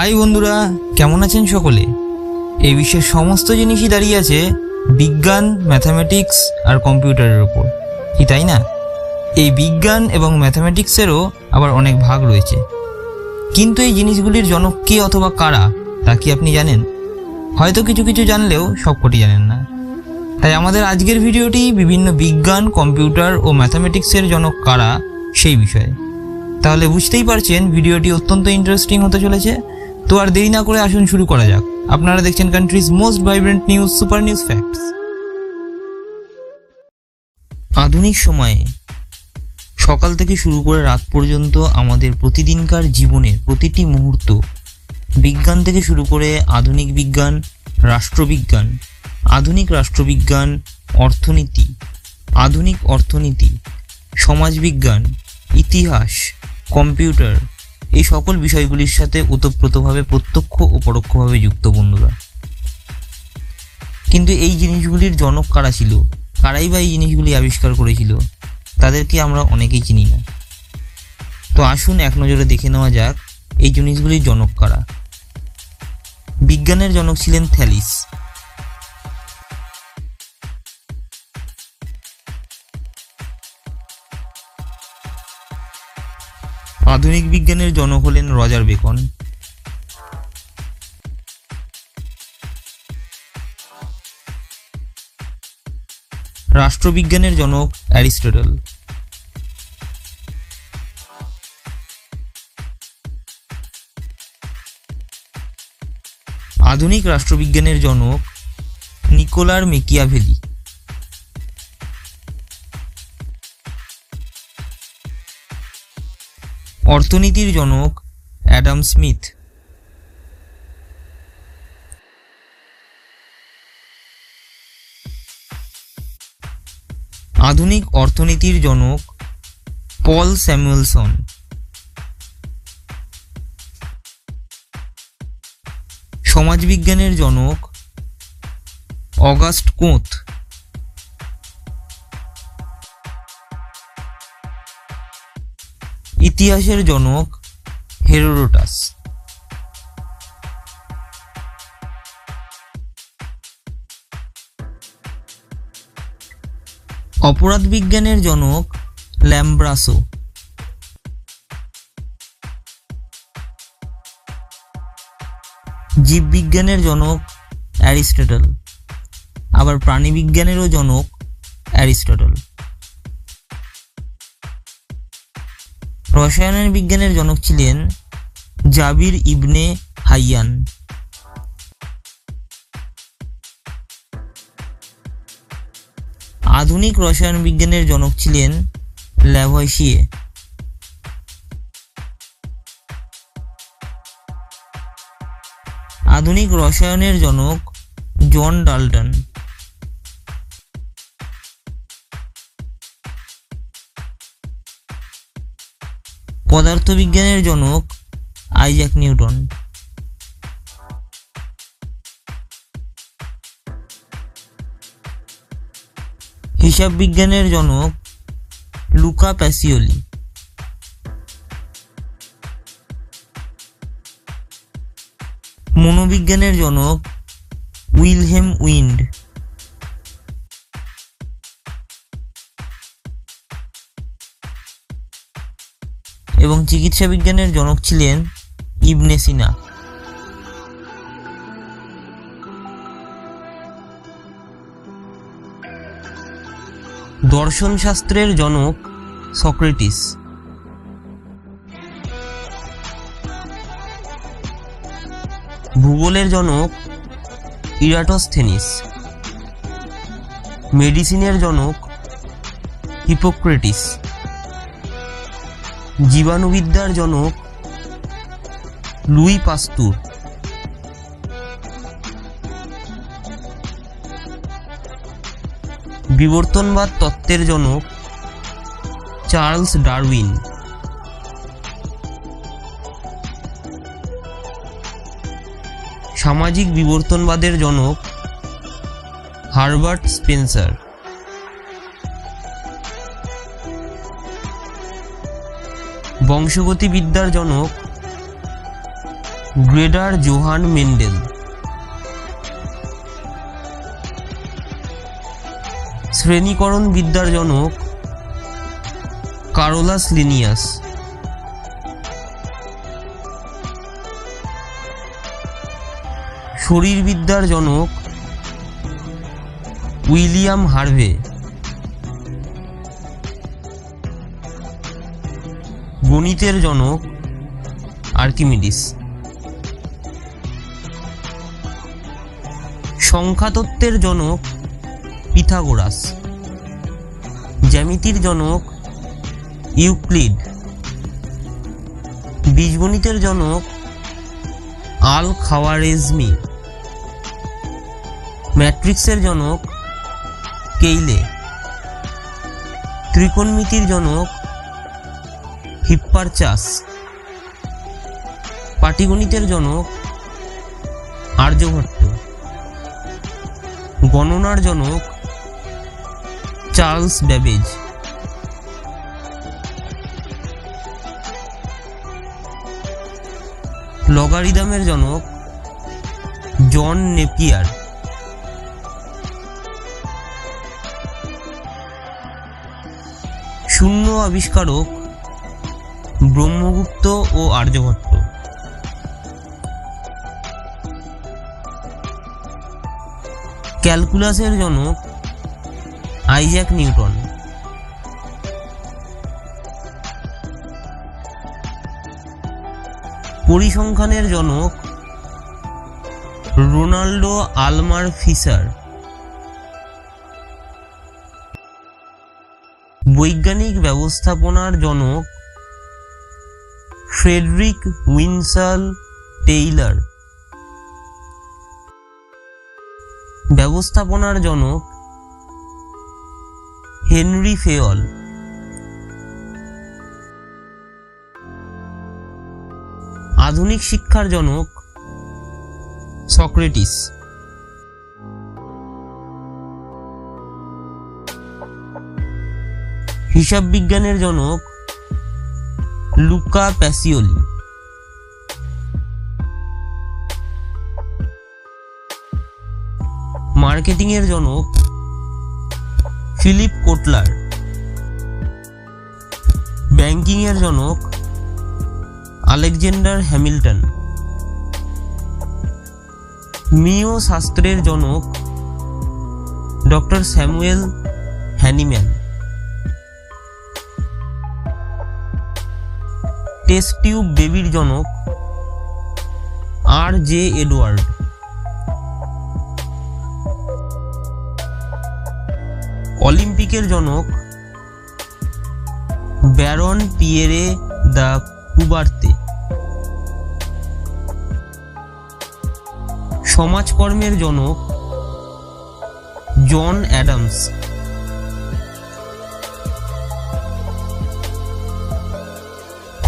High বন্ধুরা, কেমন আছেন সকলে? এই বিশ্বের সমস্ত জিনিসই দাঁড়িয়ে আছে বিজ্ঞান ম্যাথামেটিক্স আর কম্পিউটারের ওপর। কি তাই না? এই বিজ্ঞান এবং ম্যাথামেটিক্সেরও আবার অনেক ভাগ রয়েছে। কিন্তু এই জিনিসগুলির জনক কে অথবা কারা, তা কি আপনি জানেন? হয়তো কিছু কিছু জানলেও সবকটি জানেন না। তাই আমাদের আজকের ভিডিওটি বিভিন্ন বিজ্ঞান, কম্পিউটার ও ম্যাথামেটিক্সের জনক কারা, সেই বিষয়ে। তাহলে বুঝতেই পারছেন, ভিডিওটি অত্যন্ত ইন্টারেস্টিং হতে চলেছে। তো আর দেরি না করে আসুন শুরু করা যাক। আপনারা দেখছেন country's most vibrant news super news facts আধুনিক সময়ে সকাল থেকে শুরু করে রাত পর্যন্ত আমাদের প্রতিদিনকার জীবনের প্রতিটি মুহূর্ত বিজ্ঞান থেকে শুরু করে আধুনিক বিজ্ঞান, রাষ্ট্রবিজ্ঞান, আধুনিক রাষ্ট্রবিজ্ঞান, অর্থনীতি, আধুনিক অর্থনীতি, সমাজবিজ্ঞান, ইতিহাস, কম্পিউটার এই সকল বিষয়গুলির সাথে ওতপ্রোতভাবে প্রত্যক্ষ ও পরোক্ষভাবে যুক্ত বন্ধুরা। কিন্তু এই জিনিসগুলির জনক কারা ছিল? কারাই বা এই জিনিসগুলি আবিষ্কার করেছিল? তাদেরকে আমরা অনেকেই চিনি না। তো আসুন এক নজরে দেখে নেওয়া যাক, এই জিনিসগুলির জনক কারা? বিজ্ঞানের জনক ছিলেন থ্যালিস। আধুনিক বিজ্ঞানের জনক হলেন রজার বেকন। রাষ্ট্রবিজ্ঞানের জনক অ্যারিস্টটল। আধুনিক রাষ্ট্রবিজ্ঞানের জনক নিকোলার মেকিয়াভেলি। অর্থনীতির জনক অ্যাডাম স্মিথ। আধুনিক অর্থনীতির জনক পল স্যামুয়েলসন। সমাজবিজ্ঞানের জনক অগাস্ট কোঁত। ইতিহাসের জনক হেরোডোটাস। অপরাধ বিজ্ঞানের জনক ল্যাম্ব্রাসো। জীববিজ্ঞানের জনক অ্যারিস্টটল। আবার প্রাণীবিজ্ঞানেরও জনক অ্যারিস্টটল। রসায়নের বিজ্ঞানের জনক ছিলেন জাবির ইবনে হাইয়ান। আধুনিক রসায়ন বিজ্ঞানের জনক ছিলেন ল্যাভয়সিয়ে আধুনিক রসায়নের জনক জন ডাল্টন। পদার্থবিজ্ঞানের জনক আইজাক নিউটন। হিসাব বিজ্ঞানের জনক লুকা প্যাসিওলি। মনোবিজ্ঞানের জনক উইলহেম উইন্ড। এবং চিকিৎসা বিজ্ঞানের জনক ছিলেন ইবনে সিনা। দর্শন শাস্ত্রের জনক সক্রেটিস। ভূগোলের জনক ইরাটোস্থেনিস। মেডিসিনের জনক হিপোক্রেটিস। জীবাণুবিদ্যার জনক লুই পাস্তুর। বিবর্তনবাদ তত্ত্বের জনক চার্লস ডারউইন। সামাজিক বিবর্তনবাদের জনক হারবার্ট স্পেন্সার। বংশগতিবিদ্যার জনক গ্রেডার জোহান মেন্ডেল। শ্রেণীকরণ বিদ্যার জনক কারোলাস লিনিয়াস। শরীরবিদ্যার জনক উইলিয়াম হার্ভে। গণিতের জনক আর্কিমিডিস। সংখ্যাতত্ত্বের জনক পিথাগোরাস। জ্যামিতির জনক ইউক্লিড। বীজগণিতের জনক আল খাওয়ারেজমি ম্যাট্রিক্সের জনক কেইলে। ত্রিকোণমিতির জনক হিপ্পারচাস পাটিগণিতের জনক আর্যভট্ট। গণনার জনক চার্লস ব্যাবেজ। লগারিদমের জনক জন নেপিয়ার। শূন্য আবিষ্কারক ব্রহ্মগুপ্ত ও আর্যভট্ট। ক্যালকুলাসের জনক আইজ্যাক নিউটন। পরিসংখ্যানের জনক রোনাল্ডো আলমার ফিসার বৈজ্ঞানিক ব্যবস্থাপনার জনক ফ্রেডরিক উইনসাল টেইলার। ব্যবস্থাপনার জনক হেনরি ফেয়ল আধুনিক শিক্ষার জনক সক্রেটিস। হিসাব বিজ্ঞানের জনক লুকা প্যাসিওলি মার্কেটিংয়ের জনক ফিলিপ কোটলার ব্যাংকিংয়ের জনক আলেকজান্ডার হ্যামিল্টন মিও শাস্ত্রের জনক doctor Samuel Hahnemann test tube বেবির জনক আর জে এডওয়ার্ড। অলিম্পিকের জনক ব্যারন পিয়েরে দ্য কুবার্তে। সমাজকর্মের জনক জন অ্যাডামস।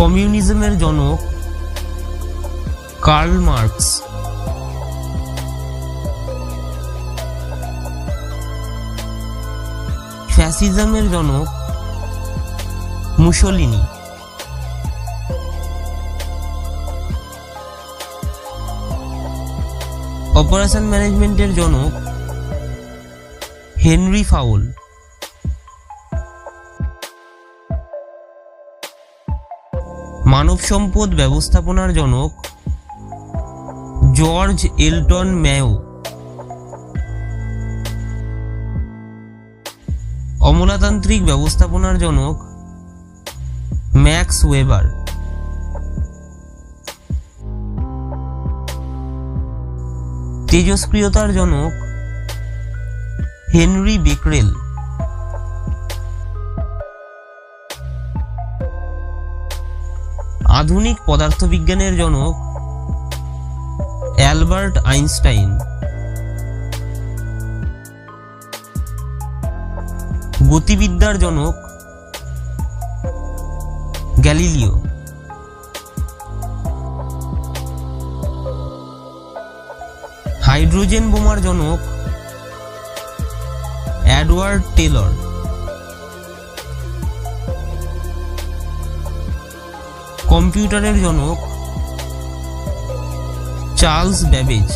কমিউনিজমের জনক কার্ল মার্কস। ফ্যাসিজমের জনক মুসলিনি। অপারেশন ম্যানেজমেন্টের জনক হেনরি ফাউল। মানব সম্পদ ব্যবস্থাপনার জনক জর্জ এলটন ম্যাও। অমলাতান্ত্রিক ব্যবস্থাপনার জনক ম্যাক্স ওয়েবার। তেজস্ক্রিয়তার জনক হেনরি বেকরেল। আধুনিক পদার্থবিজ্ঞানের জনক অ্যালবার্ট আইনস্টাইন। গতিবিদ্যার জনক গ্যালিলিও। হাইড্রোজেন বোমার জনক অ্যাডওয়ার্ড টেলর। কম্পিউটারের জনক চার্লস ব্যাবেজ।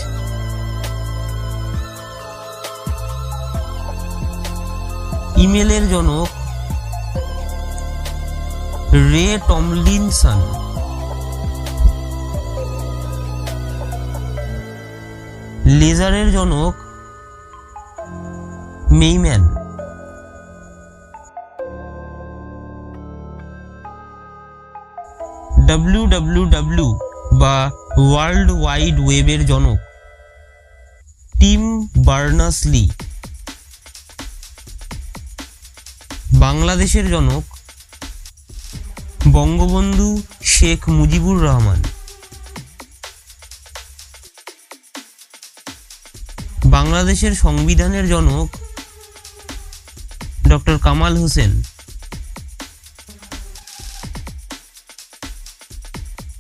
ইমেলের জনক রে টমলিনসন। লেজারের জনক মেইম্যান। ডাব্লিউ ডাব্লিউ ডাব্লিউ বা ওয়ার্ল্ড ওয়াইড ওয়েবের জনক টিম বার্নাস লি বাংলাদেশের জনক বঙ্গবন্ধু শেখ মুজিবুর রহমান, বাংলাদেশের সংবিধানের জনক ডক্টর কামাল হোসেন।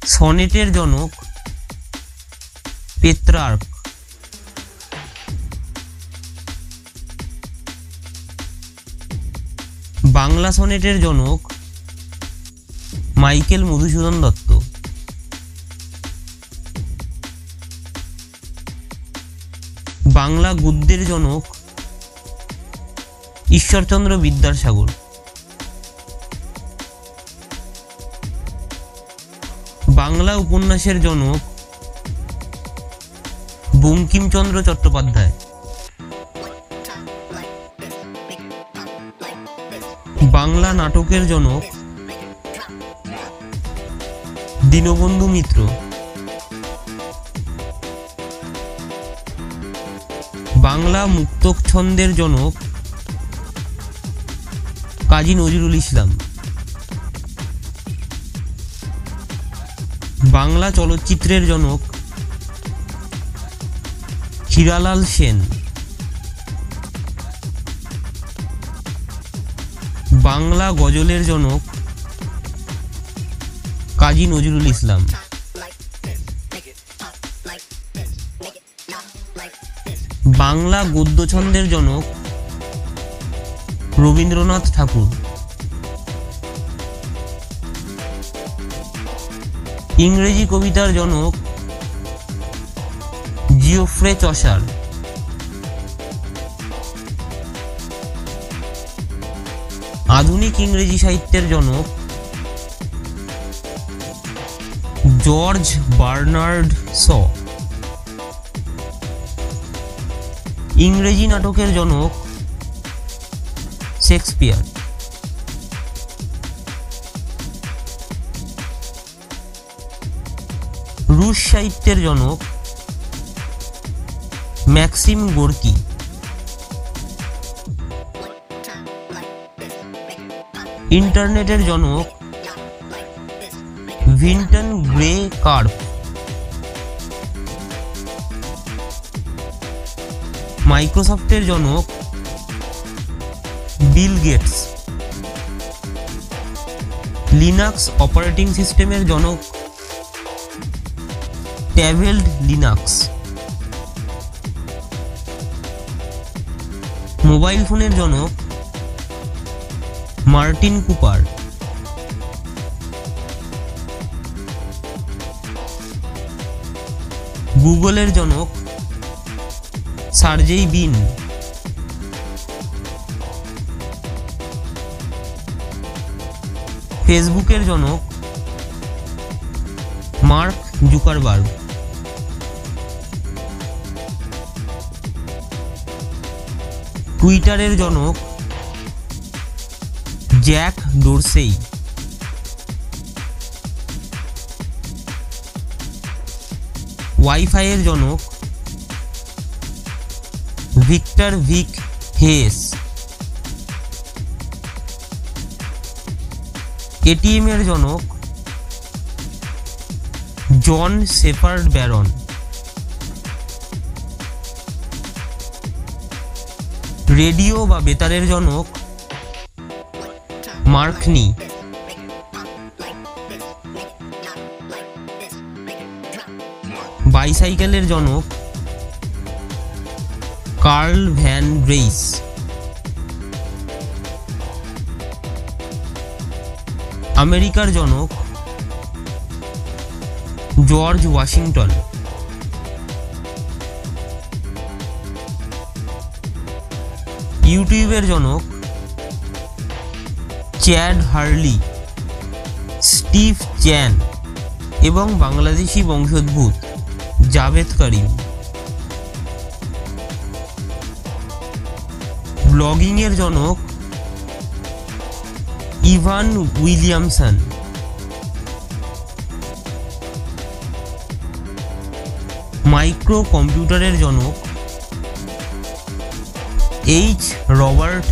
সনেটের জনক পেত্রার্ক। বাংলা সনেটের জনক মাইকেল মধুসূদন দত্ত। বাংলা গদ্যের জনক ঈশ্বরচন্দ্র বিদ্যাসাগর। বাংলা উপন্যাসের জনক বঙ্কিমচন্দ্র চট্টোপাধ্যায়। বাংলা নাটকের জনক দীনবন্ধু মিত্র। বাংলা মুক্তক ছন্দের জনক কাজী নজরুল ইসলাম। বাংলা চলচ্চিত্রের জনক হীরালাল সেন। বাংলা গজলের জনক কাজী নজরুল ইসলাম। বাংলা গদ্য ছন্দের জনক রবীন্দ্রনাথ ঠাকুর। ইংরেজি কবিতার জনক জিওফ্রে চসার আধুনিক ইংরেজি সাহিত্যের জনক জর্জ বার্নার্ড স। ইংরেজি নাটকের জনক শেক্সপিয়ার। রুশ সাহিত্যের জনক ম্যাক্সিম গোর্কি ইন্টারনেটের জনক ভিন্টন গ্রে কার্প মাইক্রোসফটের জনক বিল গেটস লিনাক্স অপারেটিং সিস্টেমের জনক ট্যাভেলড লিনাক্স মোবাইল ফোনের জনক মার্টিন কুপার গুগলের জনক সার্জেই বিন ফেসবুকের জনক মার্ক জুকারবার্গ টুইটারের জনক জ্যাক ডোরসেই। ওয়াইফাইয়ের জনক ভিক্টর ভিক হেস। এটিএম এর জনক জন সেফার্ড ব্যারন। রেডিও বা বেতারের জনক মার্কনি বাইসাইকেলের জনক কার্ল ভ্যান গ্রেইস আমেরিকার জনক জর্জ ওয়াশিংটন। ইউটিউবের জনক চ্যাড হার্লি, স্টিভ চ্যান এবং বাংলাদেশি বংশোদ্ভূত জাভেদ করিম। ব্লগিংয়ের জনক ইভান উইলিয়ামসন। মাইক্রো কম্পিউটারের জনক এইচ রবার্ট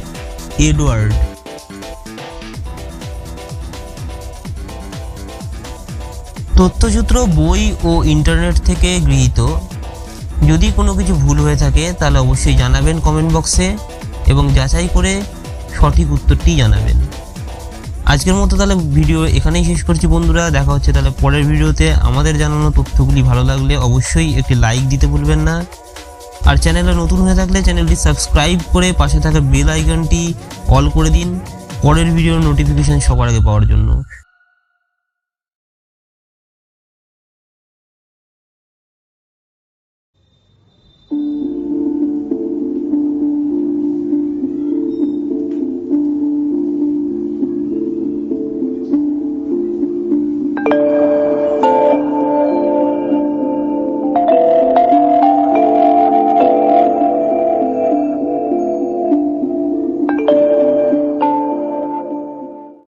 এডওয়ার্ড তথ্যসূত্র, বই ও ইন্টারনেট থেকে গৃহীত। যদি কোনো কিছু ভুল হয়ে থাকে, তাহলে অবশ্যই জানাবেন কমেন্ট বক্সে এবং যাচাই করে সঠিক উত্তরটি জানাবেন। আজকের মতো তাহলে ভিডিও এখানেই শেষ করছি বন্ধুরা। দেখা হচ্ছে তাহলে পরের ভিডিওতে আমাদের জানানো তথ্যগুলি ভালো লাগলে অবশ্যই একটি লাইক দিতে ভুলবেন না। আর চ্যানেলে নতুন হয়ে থাকলে চ্যানেলটি সাবস্ক্রাইব করে পাশে থাকা বেল আইকনটি অল করে দিন। পরের ভিডিওর নোটিফিকেশান সবার আগে পাওয়ার জন্য।